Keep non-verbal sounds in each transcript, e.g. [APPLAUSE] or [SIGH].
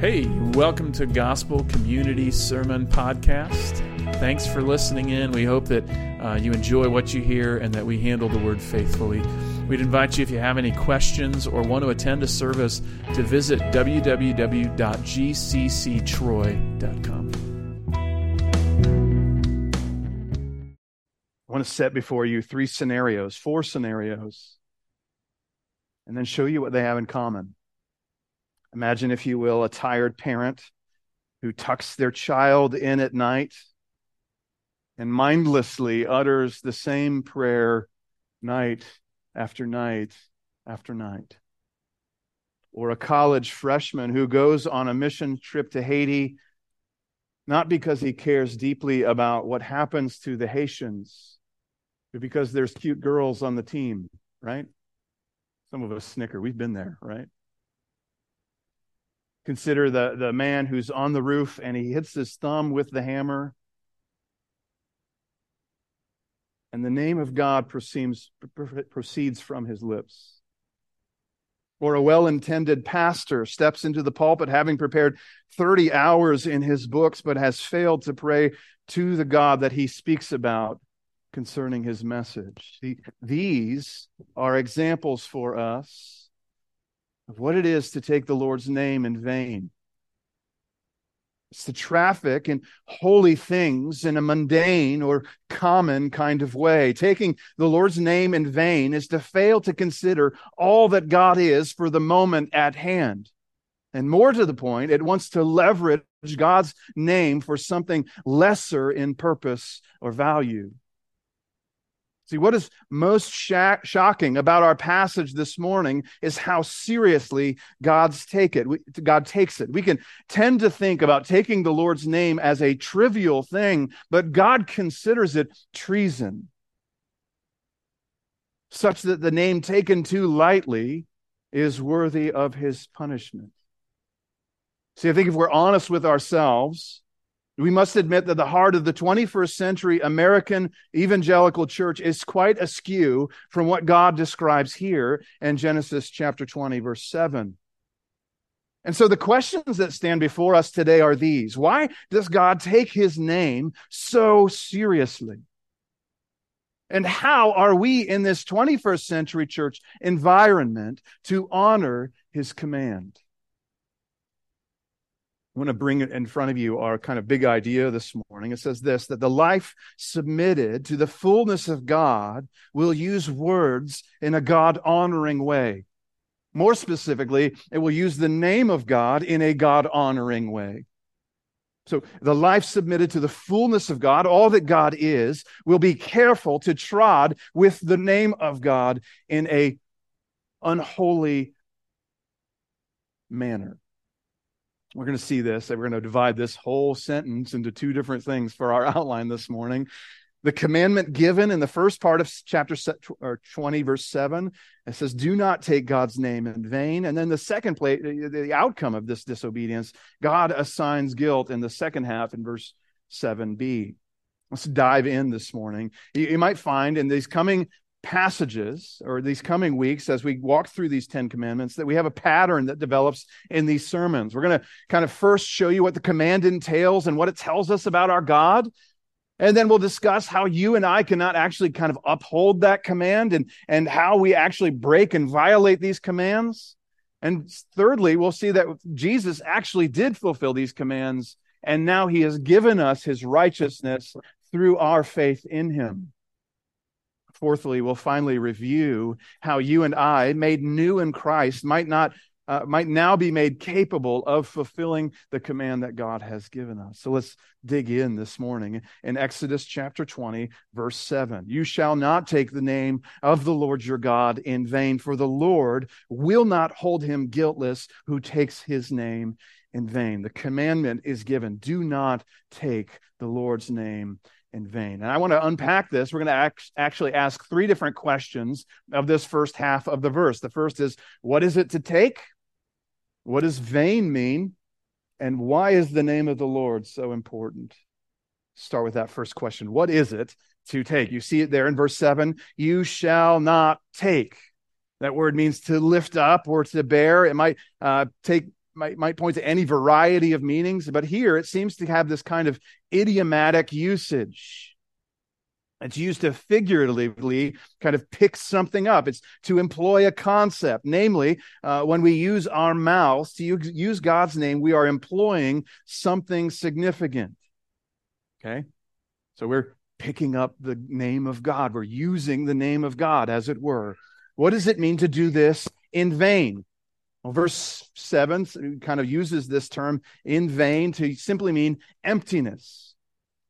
Hey, welcome to Gospel Community Sermon Podcast. Thanks for listening in. We hope that uh, you enjoy what you hear and that we handle the word faithfully. We'd invite you, if you have any questions or want to attend a service, to visit www.gcctroy.com. I want to set before you three scenarios, four scenarios, and then show you what they have in common. Imagine, if you will, a tired parent who tucks their child in at night and mindlessly utters the same prayer night after night after night. Or a college freshman who goes on a mission trip to Haiti, not because he cares deeply about what happens to the Haitians, but because there's cute girls on the team, right? Some of us snicker. We've been there, right? Consider the, the man who's on the roof and he hits his thumb with the hammer. And the name of God proceeds, proceeds from his lips. Or a well intended pastor steps into the pulpit having prepared 30 hours in his books, but has failed to pray to the God that he speaks about concerning his message. These are examples for us of what it is to take the Lord's name in vain. It's to traffic in holy things in a mundane or common kind of way. Taking the Lord's name in vain is to fail to consider all that God is for the moment at hand. And more to the point, it wants to leverage God's name for something lesser in purpose or value. See, what is most shocking about our passage this morning is how seriously God's take it. We, God takes it. We can tend to think about taking the Lord's name as a trivial thing, but God considers it treason, such that the name taken too lightly is worthy of his punishment. See, I think if we're honest with ourselves, we must admit that the heart of the 21st century American evangelical church is quite askew from what God describes here in Genesis chapter 20, verse 7. And so the questions that stand before us today are these Why does God take his name so seriously? And how are we in this 21st century church environment to honor his command? I want to bring it in front of you our kind of big idea this morning. It says this that the life submitted to the fullness of God will use words in a God honoring way. More specifically, it will use the name of God in a God honoring way. So the life submitted to the fullness of God, all that God is, will be careful to trod with the name of God in a unholy manner. We're going to see this. We're going to divide this whole sentence into two different things for our [LAUGHS] outline this morning. The commandment given in the first part of chapter 20, verse 7, it says, Do not take God's name in vain. And then the second place, the outcome of this disobedience, God assigns guilt in the second half in verse 7b. Let's dive in this morning. You, might find in these coming passages or these coming weeks as we walk through these 10 commandments that we have a pattern that develops in these sermons. We're going to kind of first show you what the command entails and what it tells us about our God. And then we'll discuss how you and I cannot actually kind of uphold that command and, and how we actually break and violate these commands. And thirdly, we'll see that Jesus actually did fulfill these commands, and now he has given us his righteousness through our faith in him. Fourthly, we'll finally review how you and I, made new in Christ, might not uh, might now be made capable of fulfilling the command that God has given us. So let's dig in this morning in Exodus chapter 20, verse 7. You shall not take the name of the Lord your God in vain, for the Lord will not hold him guiltless who takes his name in vain. The commandment is given do not take the Lord's name in vain. And I want to unpack this. We're going to act, actually ask three different questions of this first half of the verse. The first is, what is it to take? What does vain mean? And why is the name of the Lord so important? Start with that first question. What is it to take? You see it there in verse 7 you shall not take. That word means to lift up or to bear. It might uh, take might, might point to any variety of meanings, but here it seems to have this kind of idiomatic usage. It's used to figuratively kind of pick something up. It's to employ a concept. Namely, uh, when we use our mouths to use God's name, we are employing something significant. Okay? So we're picking up the name of God. We're using the name of God, as it were. What does it mean to do this in vain? Well, verse 7 kind of uses this term in vain to simply mean emptiness.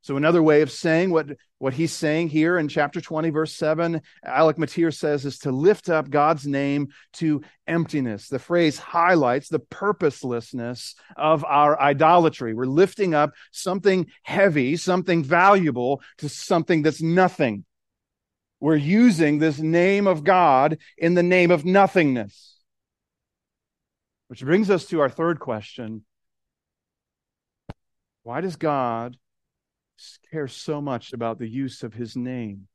So, another way of saying what, what he's saying here in chapter 20, verse 7, Alec Motyer says, is to lift up God's name to emptiness. The phrase highlights the purposelessness of our idolatry. We're lifting up something heavy, something valuable, to something that's nothing. We're using this name of God in the name of nothingness. Which brings us to our third question Why does God care so much about the use of his name.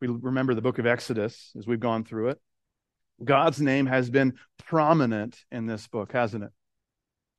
We remember the book of Exodus as we've gone through it. God's name has been prominent in this book, hasn't it?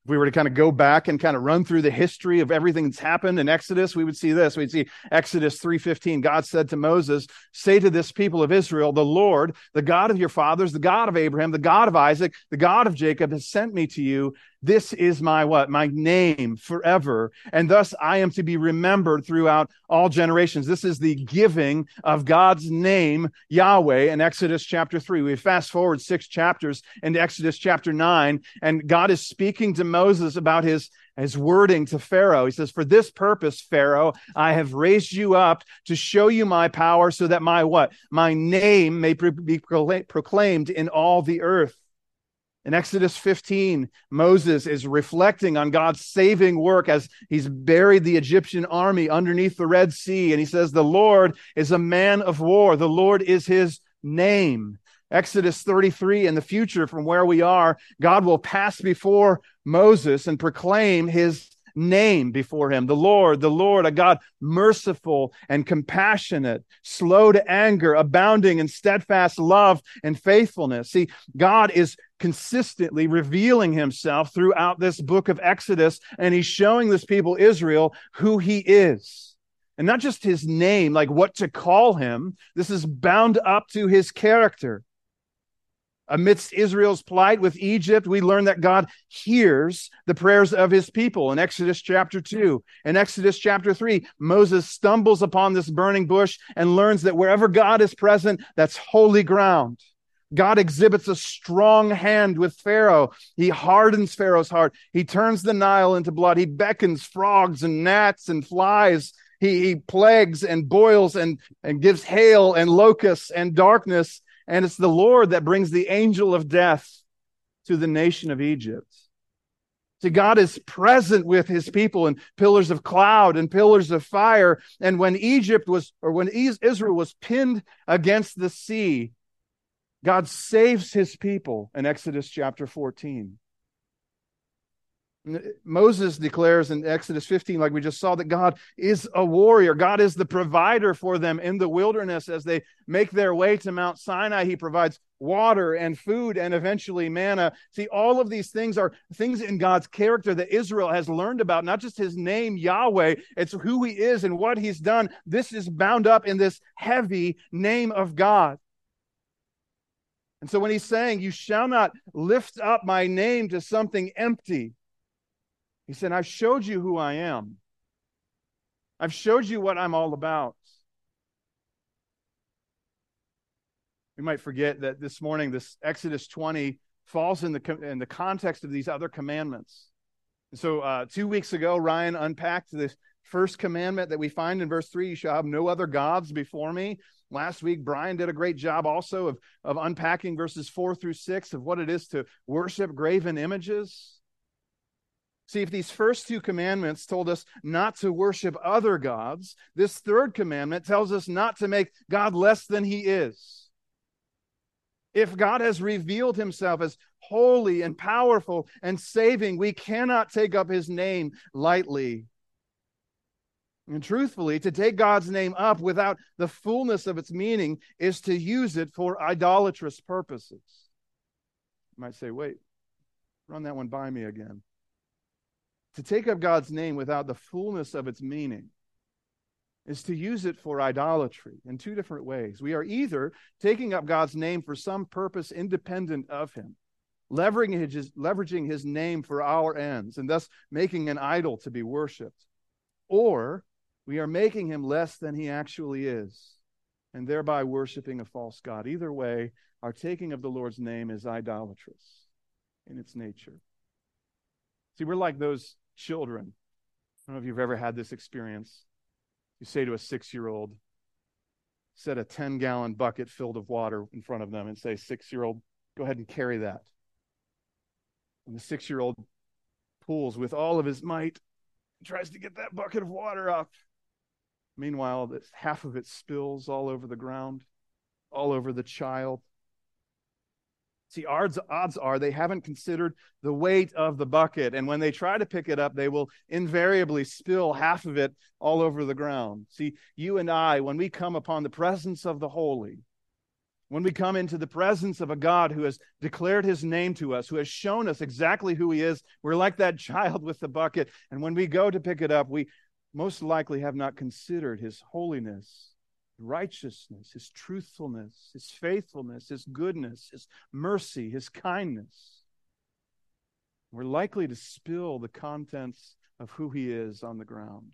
If we were to kind of go back and kind of run through the history of everything that's happened in Exodus, we would see this. We'd see Exodus 3:15. God said to Moses, "Say to this people of Israel, the Lord, the God of your fathers, the God of Abraham, the God of Isaac, the God of Jacob has sent me to you. This is my what? My name forever. And thus I am to be remembered throughout all generations. This is the giving of God's name, Yahweh, in Exodus chapter 3. We fast forward six chapters into Exodus chapter 9, and God is speaking to Moses about his his wording to Pharaoh. He says, For this purpose, Pharaoh, I have raised you up to show you my power so that my what? My name may be proclaimed in all the earth. In Exodus 15, Moses is reflecting on God's saving work as he's buried the Egyptian army underneath the Red Sea. And he says, The Lord is a man of war. The Lord is his name. Exodus 33, in the future, from where we are, God will pass before Moses and proclaim his name before him. The Lord, the Lord, a God merciful and compassionate, slow to anger, abounding in steadfast love and faithfulness. See, God is consistently revealing himself throughout this book of Exodus, and he's showing this people, Israel, who he is. And not just his name, like what to call him. This is bound up to his character. Amidst Israel's plight with Egypt, we learn that God hears the prayers of his people in Exodus chapter 2. In Exodus chapter 3, Moses stumbles upon this burning bush and learns that wherever God is present, that's holy ground. God exhibits a strong hand with Pharaoh. He hardens Pharaoh's heart. He turns the Nile into blood. He beckons frogs and gnats and flies. He, he plagues and boils and, and gives hail and locusts and darkness and it's the Lord that brings the angel of death to the nation of Egypt. See, God is present with his people in pillars of cloud and pillars of fire. And when Egypt was, or when Israel was pinned against the sea, God saves his people in Exodus chapter 14. Moses declares in Exodus 15, like we just saw, that God is a warrior. God is the provider for them in the wilderness as they make their way to Mount Sinai. He provides water and food and eventually manna. See, all of these things are things in God's character that Israel has learned about, not just his name, Yahweh, it's who he is and what he's done. This is bound up in this heavy name of God. And so when he's saying, You shall not lift up my name to something empty, he said, I've showed you who I am. I've showed you what I'm all about. We might forget that this morning, this Exodus 20 falls in the, in the context of these other commandments. And so, uh, two weeks ago, Ryan unpacked this first commandment that we find in verse 3 you shall have no other gods before me. Last week, Brian did a great job also of, of unpacking verses 4 through 6 of what it is to worship graven images. See, if these first two commandments told us not to worship other gods, this third commandment tells us not to make God less than he is. If God has revealed himself as holy and powerful and saving, we cannot take up his name lightly. And truthfully, to take God's name up without the fullness of its meaning is to use it for idolatrous purposes. You might say, wait, run that one by me again. To take up God's name without the fullness of its meaning is to use it for idolatry in two different ways. We are either taking up God's name for some purpose independent of Him, leveraging his, leveraging his name for our ends, and thus making an idol to be worshiped, or we are making him less than he actually is, and thereby worshiping a false God. Either way, our taking of the Lord's name is idolatrous in its nature. See, we're like those children. I don't know if you've ever had this experience. You say to a six year old, set a 10 gallon bucket filled of water in front of them and say, six year old, go ahead and carry that. And the six year old pulls with all of his might and tries to get that bucket of water up. Meanwhile, half of it spills all over the ground, all over the child. See, odds, odds are they haven't considered the weight of the bucket. And when they try to pick it up, they will invariably spill half of it all over the ground. See, you and I, when we come upon the presence of the holy, when we come into the presence of a God who has declared his name to us, who has shown us exactly who he is, we're like that [LAUGHS] child with the bucket. And when we go to pick it up, we most likely have not considered his holiness righteousness, his truthfulness, his faithfulness, his goodness, his mercy, his kindness. We're likely to spill the contents of who he is on the ground.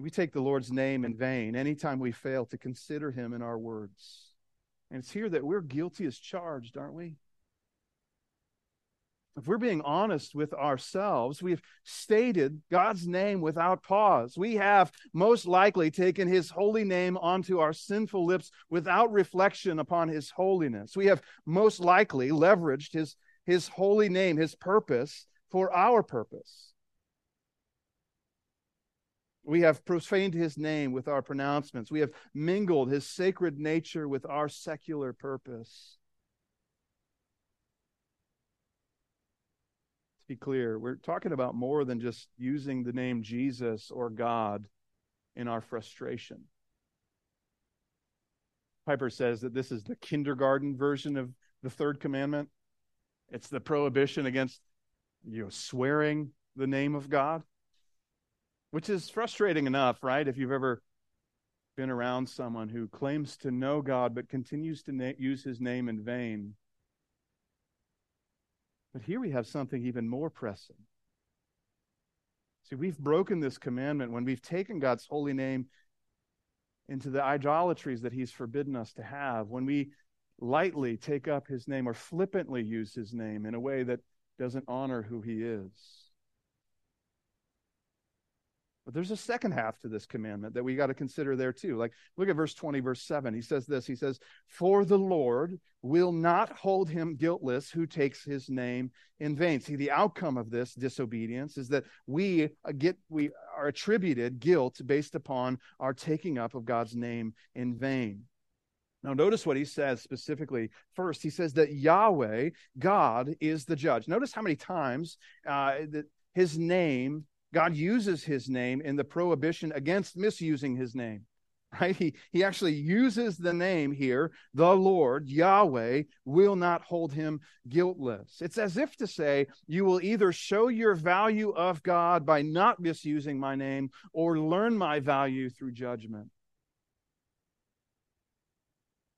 We take the Lord's name in vain anytime we fail to consider him in our words. And it's here that we're guilty as charged, aren't we? If we're being honest with ourselves, we've stated God's name without pause. We have most likely taken his holy name onto our sinful lips without reflection upon his holiness. We have most likely leveraged his, his holy name, his purpose, for our purpose. We have profaned his name with our pronouncements. We have mingled his sacred nature with our secular purpose. Be clear, we're talking about more than just using the name Jesus or God in our frustration. Piper says that this is the kindergarten version of the third commandment. It's the prohibition against you know swearing the name of God, which is frustrating enough, right? If you've ever been around someone who claims to know God but continues to na- use his name in vain, but here we have something even more pressing. See, we've broken this commandment when we've taken God's holy name into the idolatries that He's forbidden us to have, when we lightly take up His name or flippantly use His name in a way that doesn't honor who He is. But there's a second half to this commandment that we got to consider there too. Like, look at verse 20, verse 7. He says this He says, For the Lord will not hold him guiltless who takes his name in vain. See, the outcome of this disobedience is that we get, we are attributed guilt based upon our taking up of God's name in vain. Now, notice what he says specifically. First, he says that Yahweh, God, is the judge. Notice how many times uh, that his name God uses his name in the prohibition against misusing his name. Right? He, he actually uses the name here, the Lord, Yahweh, will not hold him guiltless. It's as if to say, you will either show your value of God by not misusing my name or learn my value through judgment.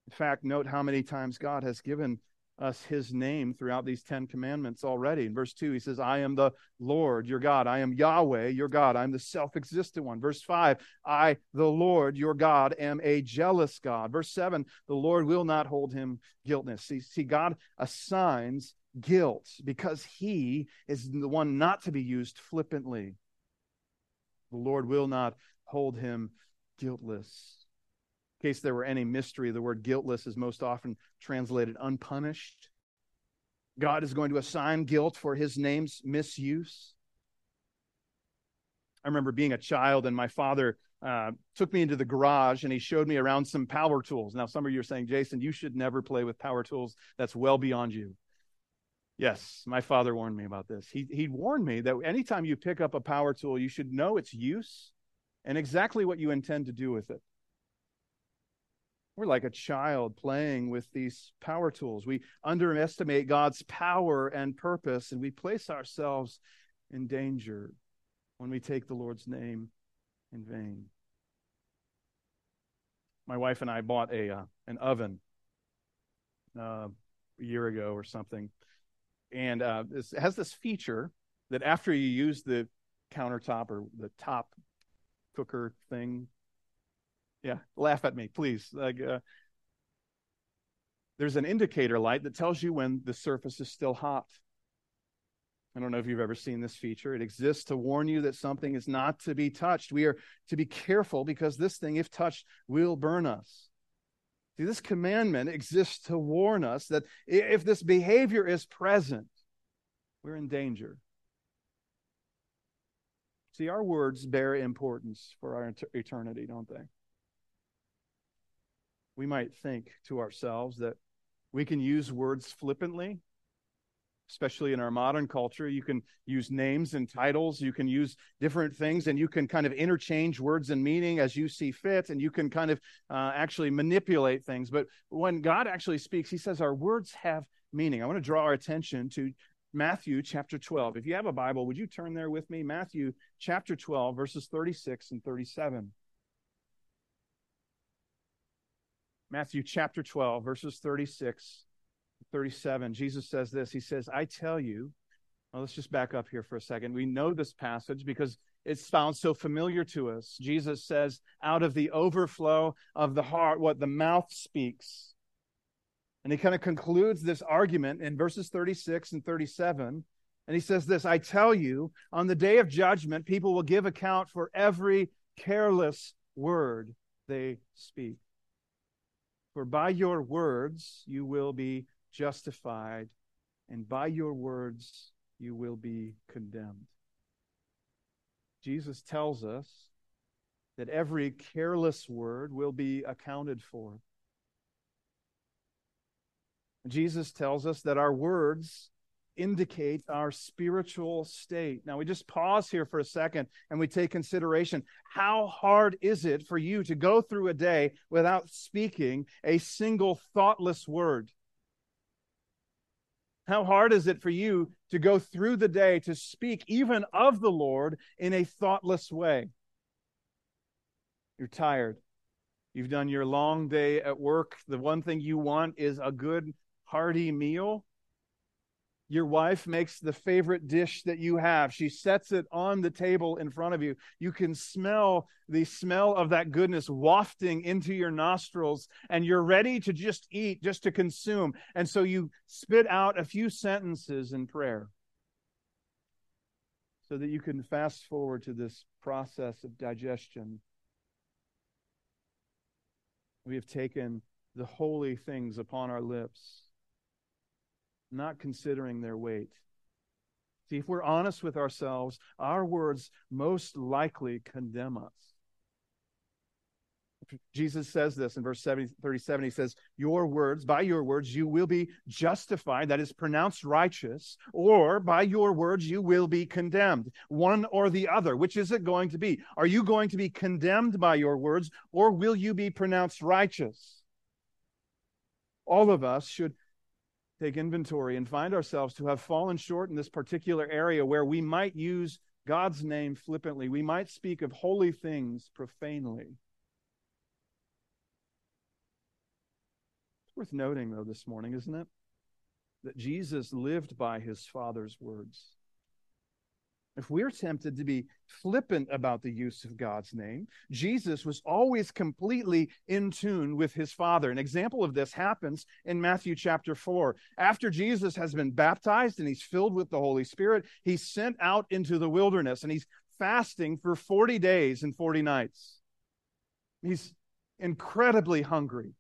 In fact, note how many times God has given us his name throughout these 10 commandments already. In verse 2, he says, I am the Lord, your God. I am Yahweh, your God. I'm the self existent one. Verse 5, I, the Lord, your God, am a jealous God. Verse 7, the Lord will not hold him guiltless. See, see God assigns guilt because he is the one not to be used flippantly. The Lord will not hold him guiltless. In case there were any mystery, the word guiltless is most often translated unpunished. God is going to assign guilt for his name's misuse. I remember being a child, and my father uh, took me into the garage and he showed me around some power tools. Now, some of you are saying, Jason, you should never play with power tools. That's well beyond you. Yes, my father warned me about this. He, he warned me that anytime you pick up a power tool, you should know its use and exactly what you intend to do with it. We're like a child playing with these power tools. We underestimate God's power and purpose, and we place ourselves in danger when we take the Lord's name in vain. My wife and I bought a uh, an oven uh, a year ago or something, and uh, it has this feature that after you use the countertop or the top cooker thing, yeah, laugh at me, please. Like, uh, there's an indicator light that tells you when the surface is still hot. I don't know if you've ever seen this feature. It exists to warn you that something is not to be touched. We are to be careful because this thing, if touched, will burn us. See, this commandment exists to warn us that if this behavior is present, we're in danger. See, our words bear importance for our eternity, don't they? We might think to ourselves that we can use words flippantly especially in our modern culture. You can use names and titles, you can use different things, and you can kind of interchange words and meaning as you see fit, and you can kind of uh, actually manipulate things. But when God actually speaks, He says our words have meaning. I want to draw our attention to Matthew chapter 12. If you have a Bible, would you turn there with me? Matthew chapter 12, verses 36 and 37. Matthew chapter 12, verses 36 37, Jesus says this. He says, I tell you, well, let's just back up here for a second. We know this passage because it's found so familiar to us. Jesus says, out of the overflow of the heart, what the mouth speaks. And he kind of concludes this argument in verses 36 and 37. And he says this I tell you, on the day of judgment, people will give account for every careless word they speak. For by your words you will be justified, and by your words you will be condemned. Jesus tells us that every careless word will be accounted for. Jesus tells us that our words indicate our spiritual state. Now, we just pause here for a second and we take consideration. How hard is it for you to go through a day without speaking a single thoughtless word? How hard is it for you to go through the day to speak even of the Lord in a thoughtless way? You're tired. You've done your long day at work. The one thing you want is a good, hearty meal. Your wife makes the favorite dish that you have. She sets it on the table in front of you. You can smell the smell of that goodness wafting into your nostrils, and you're ready to just eat, just to consume. And so you spit out a few sentences in prayer so that you can fast forward to this process of digestion. We have taken the holy things upon our lips not considering their weight. See, if we're honest with ourselves, our words most likely condemn us. Jesus says this in verse 70, 37. He says, Your words, by your words, you will be justified, that is pronounced righteous, or by your words, you will be condemned. One or the other. Which is it going to be? Are you going to be condemned by your words, or will you be pronounced righteous? All of us should take inventory and find ourselves to have fallen short in this particular area where we might use God's name flippantly. We might speak of holy things profanely. It's worth noting, though, this morning, isn't it? That Jesus lived by his Father's words if we're tempted to be flippant about the use of God's name, Jesus was always completely in tune with his Father. An example of this happens in Matthew chapter 4. After Jesus has been baptized and he's filled with the Holy Spirit, he's sent out into the wilderness and he's fasting for 40 days and 40 nights. He's incredibly hungry.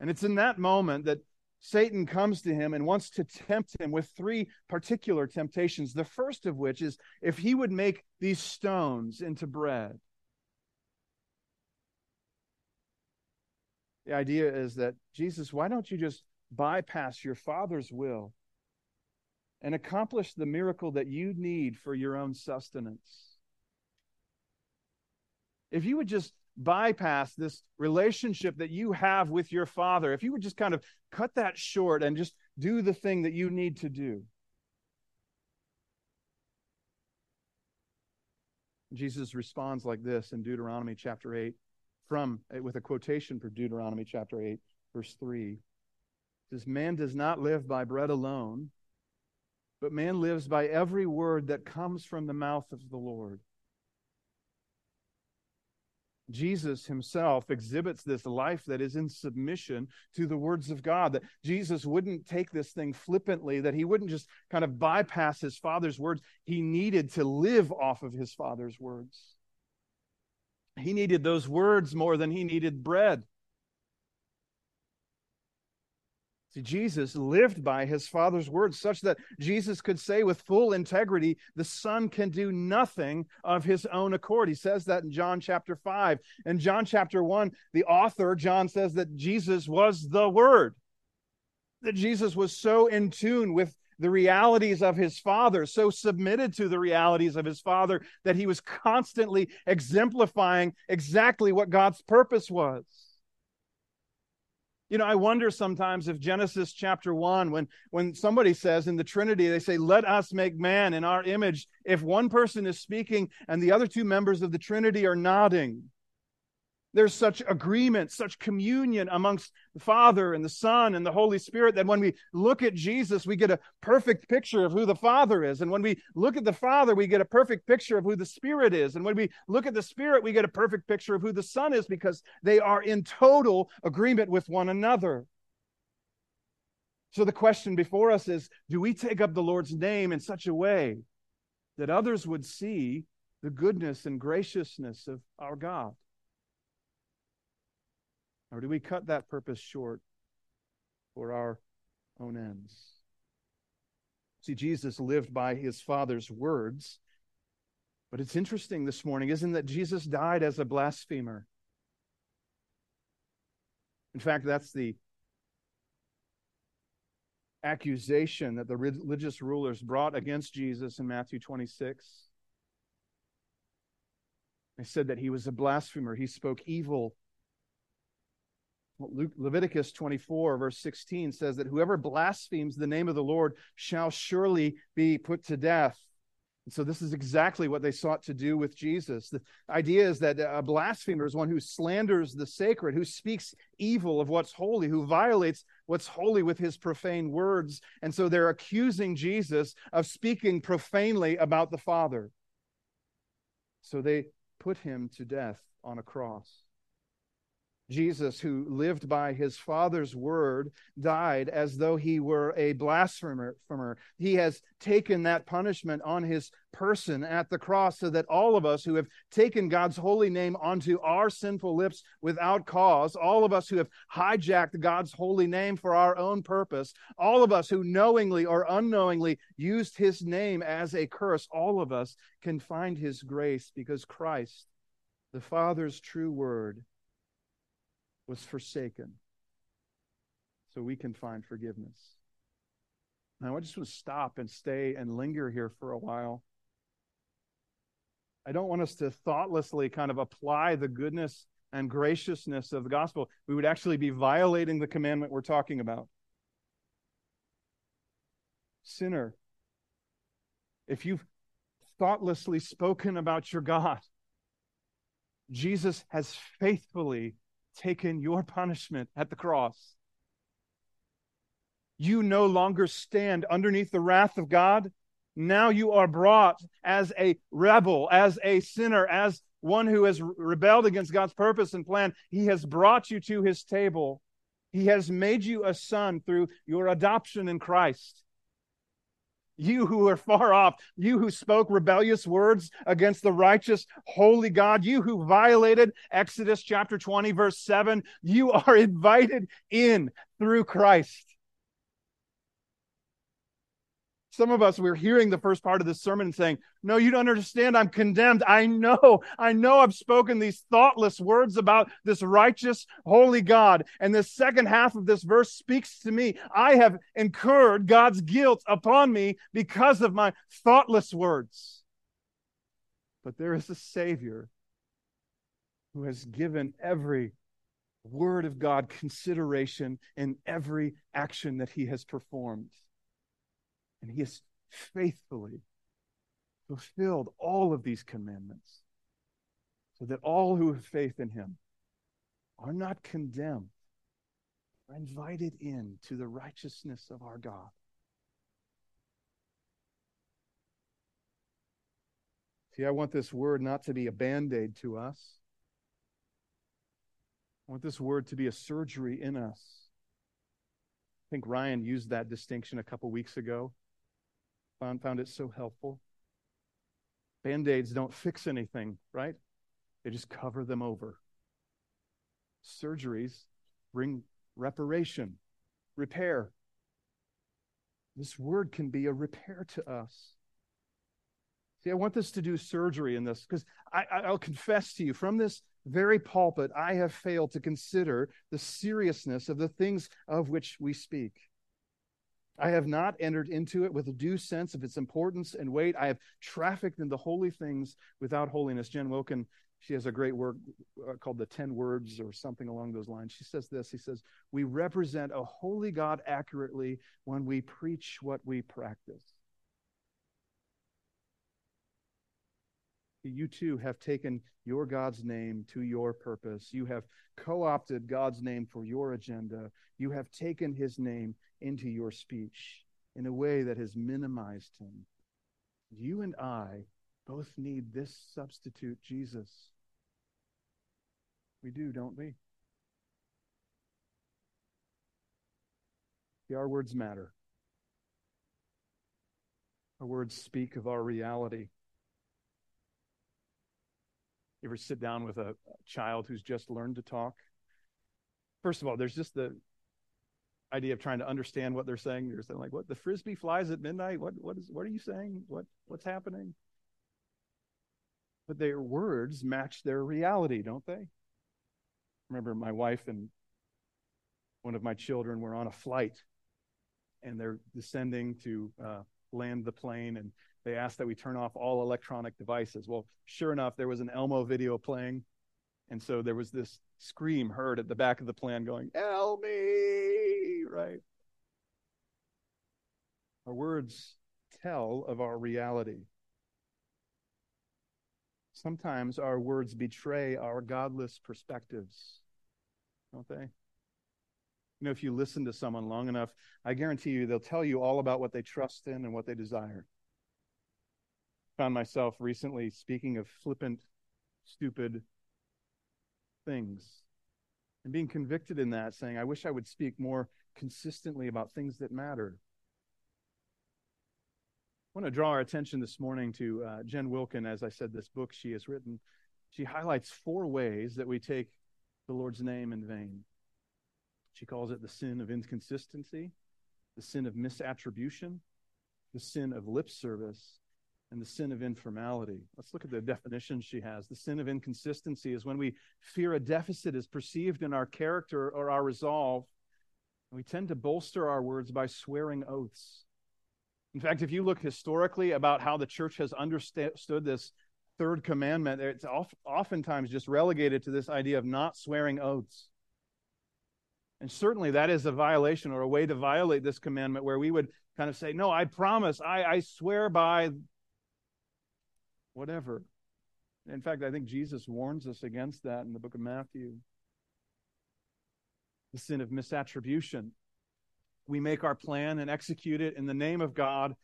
And it's in that moment that Satan comes to him and wants to tempt him with three particular temptations. The first of which is if he would make these stones into bread. The idea is that, Jesus, why don't you just bypass your Father's will and accomplish the miracle that you need for your own sustenance. If you would just bypass this relationship that you have with your father, if you would just kind of cut that short and just do the thing that you need to do. Jesus responds like this in Deuteronomy chapter 8 from eh, with a quotation from Deuteronomy chapter 8 verse 3. It says man does not live by bread alone, but man lives by every word that comes from the mouth of the Lord. Jesus himself exhibits this life that is in submission to the words of God. That Jesus wouldn't take this thing flippantly, that he wouldn't just kind of bypass his father's words. He needed to live off of his father's words. He needed those words more than he needed bread. See, Jesus lived by his Father's words, such that Jesus could say with full integrity, the Son can do nothing of his own accord. He says that in John chapter 5. In John chapter 1, the author, John, says that Jesus was the Word, that Jesus was so in tune with the realities of his father, so submitted to the realities of his father that he was constantly exemplifying exactly what God's purpose was. You know, I wonder sometimes if Genesis chapter 1, when, when somebody says in the Trinity, they say, Let us make man in our image, if one person is speaking and the other two members of the Trinity are nodding, there's such agreement, such communion amongst the Father and the Son and the Holy Spirit that when we look at Jesus, we get a perfect picture of who the Father is. And when we look at the Father, we get a perfect picture of who the Spirit is. And when we look at the Spirit, we get a perfect picture of who the Son is because they are in total agreement with one another. So the question before us is do we take up the Lord's name in such a way that others would see the goodness and graciousness of our God? Or do we cut that purpose short for our own ends? See, Jesus lived by his Father's words. But it's interesting this morning, isn't that Jesus died as a blasphemer? In fact, that's the accusation that the religious rulers brought against Jesus in Matthew 26. They said that he was a blasphemer. He spoke evil Luke, Leviticus 24, verse 16 says that whoever blasphemes the name of the Lord shall surely be put to death. And so, this is exactly what they sought to do with Jesus. The idea is that a blasphemer is one who slanders the sacred, who speaks evil of what's holy, who violates what's holy with his profane words. And so, they're accusing Jesus of speaking profanely about the Father. So, they put him to death on a cross. Jesus, who lived by his Father's word, died as though he were a blasphemer. He has taken that punishment on his person at the cross so that all of us who have taken God's holy name onto our sinful lips without cause, all of us who have hijacked God's holy name for our own purpose, all of us who knowingly or unknowingly used his name as a curse, all of us can find his grace because Christ, the Father's true word, was forsaken so we can find forgiveness. Now, I just want to stop and stay and linger here for a while. I don't want us to thoughtlessly kind of apply the goodness and graciousness of the gospel. We would actually be violating the commandment we're talking about. Sinner, if you've thoughtlessly spoken about your God, Jesus has faithfully taken your [LAUGHS] punishment at the cross. You no longer stand underneath the wrath of God. Now you are brought as a rebel, as a sinner, as one who has rebelled against God's purpose and plan. He has brought you to his table. He has made you a son through your adoption in Christ. You who are far off, you who spoke rebellious words against the righteous, holy God, you who violated Exodus chapter 20, verse 7, you are [LAUGHS] invited in through Christ. Some of us, we're hearing the first part of this sermon and saying, No, you don't understand. I'm condemned. I know. I know I've spoken these thoughtless words about this righteous, holy God. And the second half of this verse speaks to me. I have incurred God's guilt upon me because of my thoughtless words. But there is a Savior who has given every word of God consideration in every action that he has performed. And he has faithfully fulfilled all of these commandments so that all who have faith in him are not condemned, are invited in to the righteousness of our God. See, I want this word not to be a band aid to us. I want this word to be a surgery in us. I think Ryan used that distinction a couple weeks ago. Found, found it so helpful. Band aids don't fix anything, right? They just cover them over. Surgeries bring reparation, repair. This word can be a repair to us. See, I want this to do surgery in this because I'll confess to you from this very pulpit, I have failed to consider the seriousness of the things of which we speak. I have not entered into it with a due sense of its importance and weight. I have trafficked in the holy things without holiness. Jen Wilkin, she has a great work uh, called The Ten Words or something along those lines. She says this He says, We represent a holy God accurately when we preach what we practice. You too have taken your God's name to your purpose. You have co opted God's name for your agenda. You have taken his name into your speech in a way that has minimized him. You and I both need this substitute, Jesus. We do, don't we? See, our words matter. Our words speak of our reality. You ever sit down with a child who's just learned to talk? First of all, there's just the idea of trying to understand what they're saying. You're saying like, "What the frisbee flies at midnight? What what is what are you saying? What what's happening?" But their words match their reality, don't they? remember my wife and one of my children were on a flight, and they're descending to uh, land the plane, and they asked that we turn off all electronic devices. Well, sure enough, there was an Elmo video playing. And so there was this scream heard at the back of the plane going, Elmy, right? Our words tell of our reality. Sometimes our words betray our godless perspectives, don't they? You know, if you listen to someone long enough, I guarantee you they'll tell you all about what they trust in and what they desire found myself recently speaking of flippant, stupid things and being convicted in that, saying, I wish I would speak more consistently about things that matter. I want to draw our attention this morning to uh, Jen Wilkin. As I said, this book she has written, she highlights four ways that we take the Lord's name in vain. She calls it the sin of inconsistency, the sin of misattribution, the sin of lip service, and the sin of informality. Let's look at the definition she has. The sin of inconsistency is when we fear a deficit is perceived in our character or our resolve. We tend to bolster our words by swearing oaths. In fact, if you look historically about how the church has understood this third commandment, it's oftentimes just relegated to this idea of not swearing oaths. And certainly that is a violation or a way to violate this commandment where we would kind of say, No, I promise, I, I swear by whatever. In fact, I think Jesus warns us against that in the book of Matthew. The sin of misattribution. We make our plan and execute it in the name of God,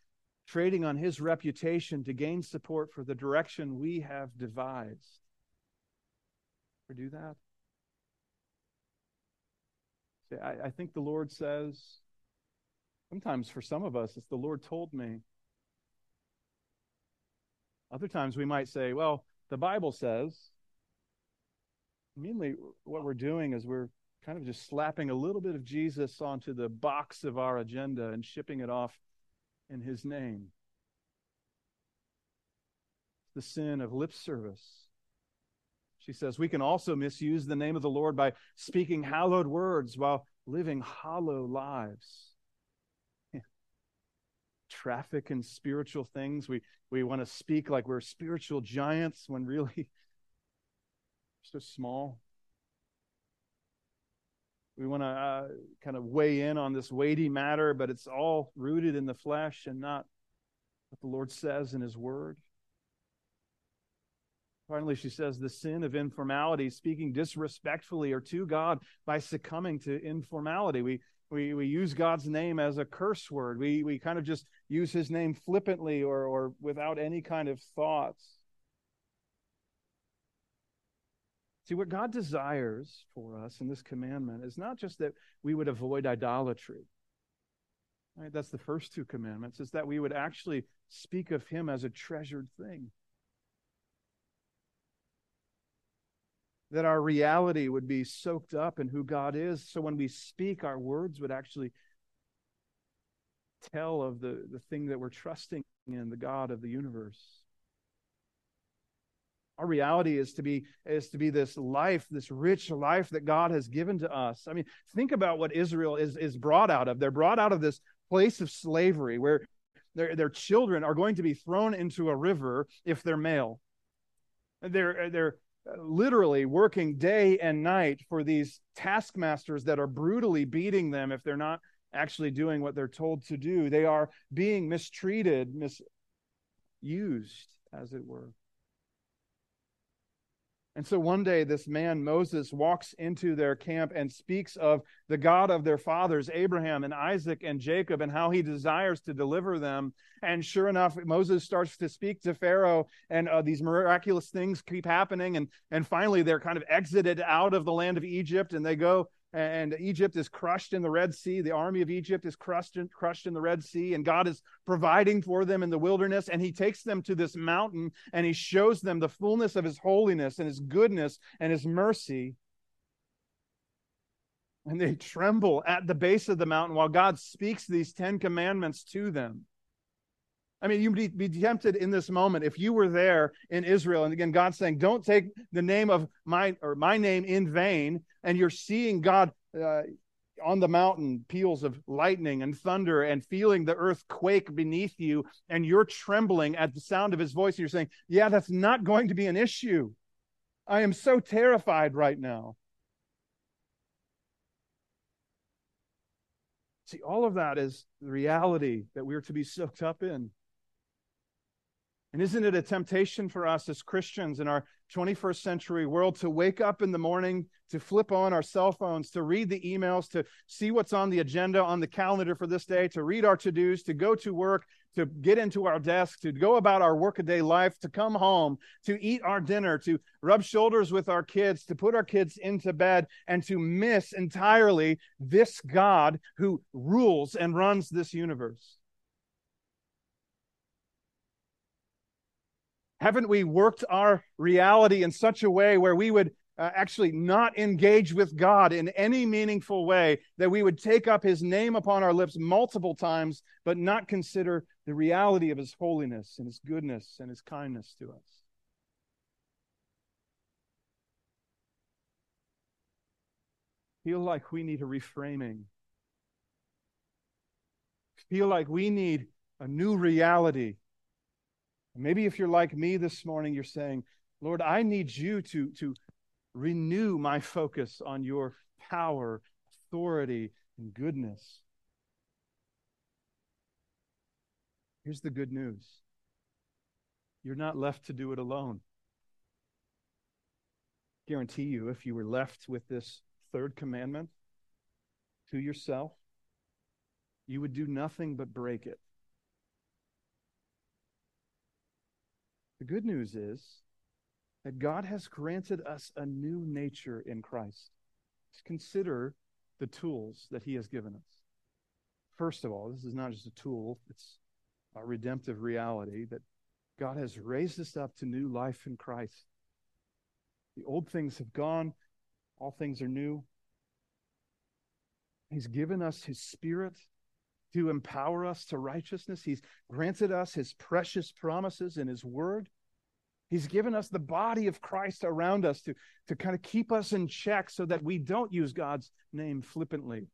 trading on his reputation to gain support for the direction we have devised. Ever do that? See, I, I think the Lord says, sometimes for some of us, it's the Lord told me. Other times we might say, well, the Bible says. Mainly, what we're doing is we're kind of just slapping a little bit of Jesus onto the box of our agenda and shipping it off in his name. The sin of lip service. She says we can also misuse the name of the Lord by speaking hallowed words while living hollow lives. Traffic in spiritual things. We, we want to speak like we're spiritual giants when really [LAUGHS] so small. We want to uh, kind of weigh in on this weighty matter, but it's all rooted in the flesh and not what the Lord says in His Word. Finally, she says the sin of informality, speaking disrespectfully or to God by succumbing to informality. We, we, we use God's name as a curse word. We, we kind of just use his name flippantly or, or without any kind of thoughts. See, what God desires for us in this commandment is not just that we would avoid idolatry. Right? That's the first two commandments, is that we would actually speak of him as a treasured thing. That our reality would be soaked up in who God is. So when we speak, our words would actually tell of the, the thing that we're trusting in, the God of the universe. Our reality is to be is to be this life, this rich life that God has given to us. I mean, think about what Israel is is brought out of. They're brought out of this place of slavery where their their children are going to be thrown into a river if they're male. They're they're literally working day and night for these taskmasters that are brutally beating them if they're not actually doing what they're told to do. They are being mistreated, misused, as it were. And so one day, this man, Moses, walks into their camp and speaks of the God of their fathers, Abraham and Isaac and Jacob, and how he desires to deliver them. And sure enough, Moses starts to speak to Pharaoh, and uh, these miraculous things keep happening. And, and finally, they're kind of exited out of the land of Egypt, and they go and Egypt is crushed in the Red Sea. The army of Egypt is crushed in, crushed in the Red Sea, and God is providing for them in the wilderness. And He takes them to this mountain and He shows them the fullness of His holiness and His goodness and His mercy. And they tremble at the base of the mountain while God speaks these Ten Commandments to them. I mean, you'd be, tempted in this moment if you were there in Israel, and again, God's saying, "Don't take the name of my or my name in vain," and you're seeing God uh, on the mountain, peals of lightning and thunder, and feeling the earth quake beneath you, and you're trembling at the sound of His voice, and you're saying, "Yeah, that's not going to be an issue." I am so terrified right now. See, all of that is the reality that we are to be soaked up in. And isn't it a temptation for us as Christians in our 21st century world to wake up in the morning, to flip on our cell phones, to read the emails, to see what's on the agenda on the calendar for this day, to read our to dos, to go to work, to get into our desk, to go about our workaday life, to come home, to eat our dinner, to rub shoulders with our kids, to put our kids into bed, and to miss entirely this God who rules and runs this universe? Haven't we worked our reality in such a way where we would uh, actually not engage with God in any meaningful way, that we would take up his name upon our lips multiple times, but not consider the reality of his holiness and his goodness and his kindness to us? Feel like we need a reframing. Feel like we need a new reality Maybe if you're like me this morning, you're saying, Lord, I need you to, to renew my focus on your power, authority, and goodness. Here's the good news you're not left to do it alone. Guarantee you, if you were left with this third commandment to yourself, you would do nothing but break it. The good news is that God has granted us a new nature in Christ. consider the tools that He has given us. First of all, this is not just a tool, it's a redemptive reality that God has raised us up to new life in Christ. The old things have gone, all things are new. He's given us His Spirit to empower us to righteousness. He's granted us his precious promises in his word. He's given us the body of Christ around us to, to kind of keep us in check so that we don't use God's name flippantly.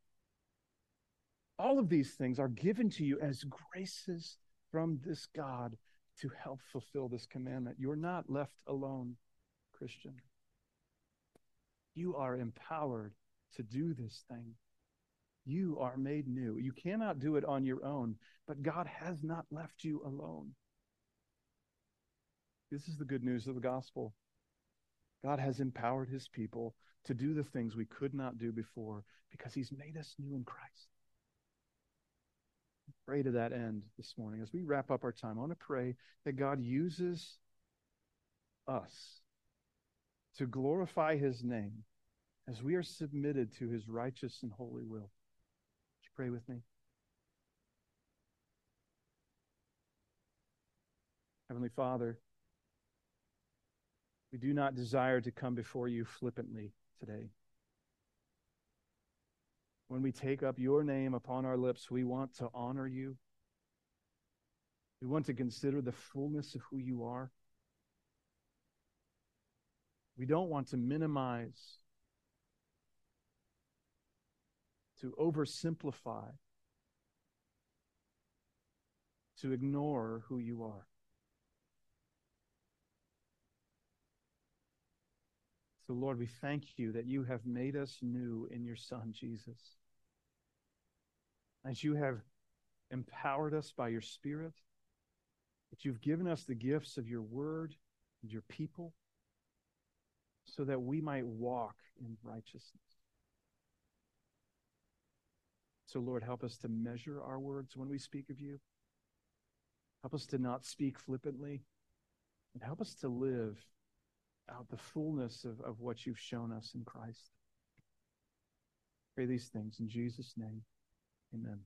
All of these things are given to you as graces from this God to help fulfill this commandment. You're not left alone, Christian. You are empowered to do this thing. You are made new. You cannot do it on your own, but God has not left you alone. This is the good news of the gospel. God has empowered his people to do the things we could not do before because he's made us new in Christ. Pray to that end this morning. As we wrap up our time, I want to pray that God uses us to glorify his name as we are submitted to his righteous and holy will. Would you pray with me? Heavenly Father, we do not desire to come before you flippantly today. When we take up your name upon our lips, we want to honor you. We want to consider the fullness of who you are. We don't want to minimize, to oversimplify, to ignore who you are. So, Lord, we thank you that you have made us new in your Son, Jesus. As you have empowered us by your Spirit, that you've given us the gifts of your word and your people so that we might walk in righteousness. So, Lord, help us to measure our words when we speak of you. Help us to not speak flippantly, and help us to live out the fullness of, of what you've shown us in Christ. Pray these things in Jesus' name. Amen.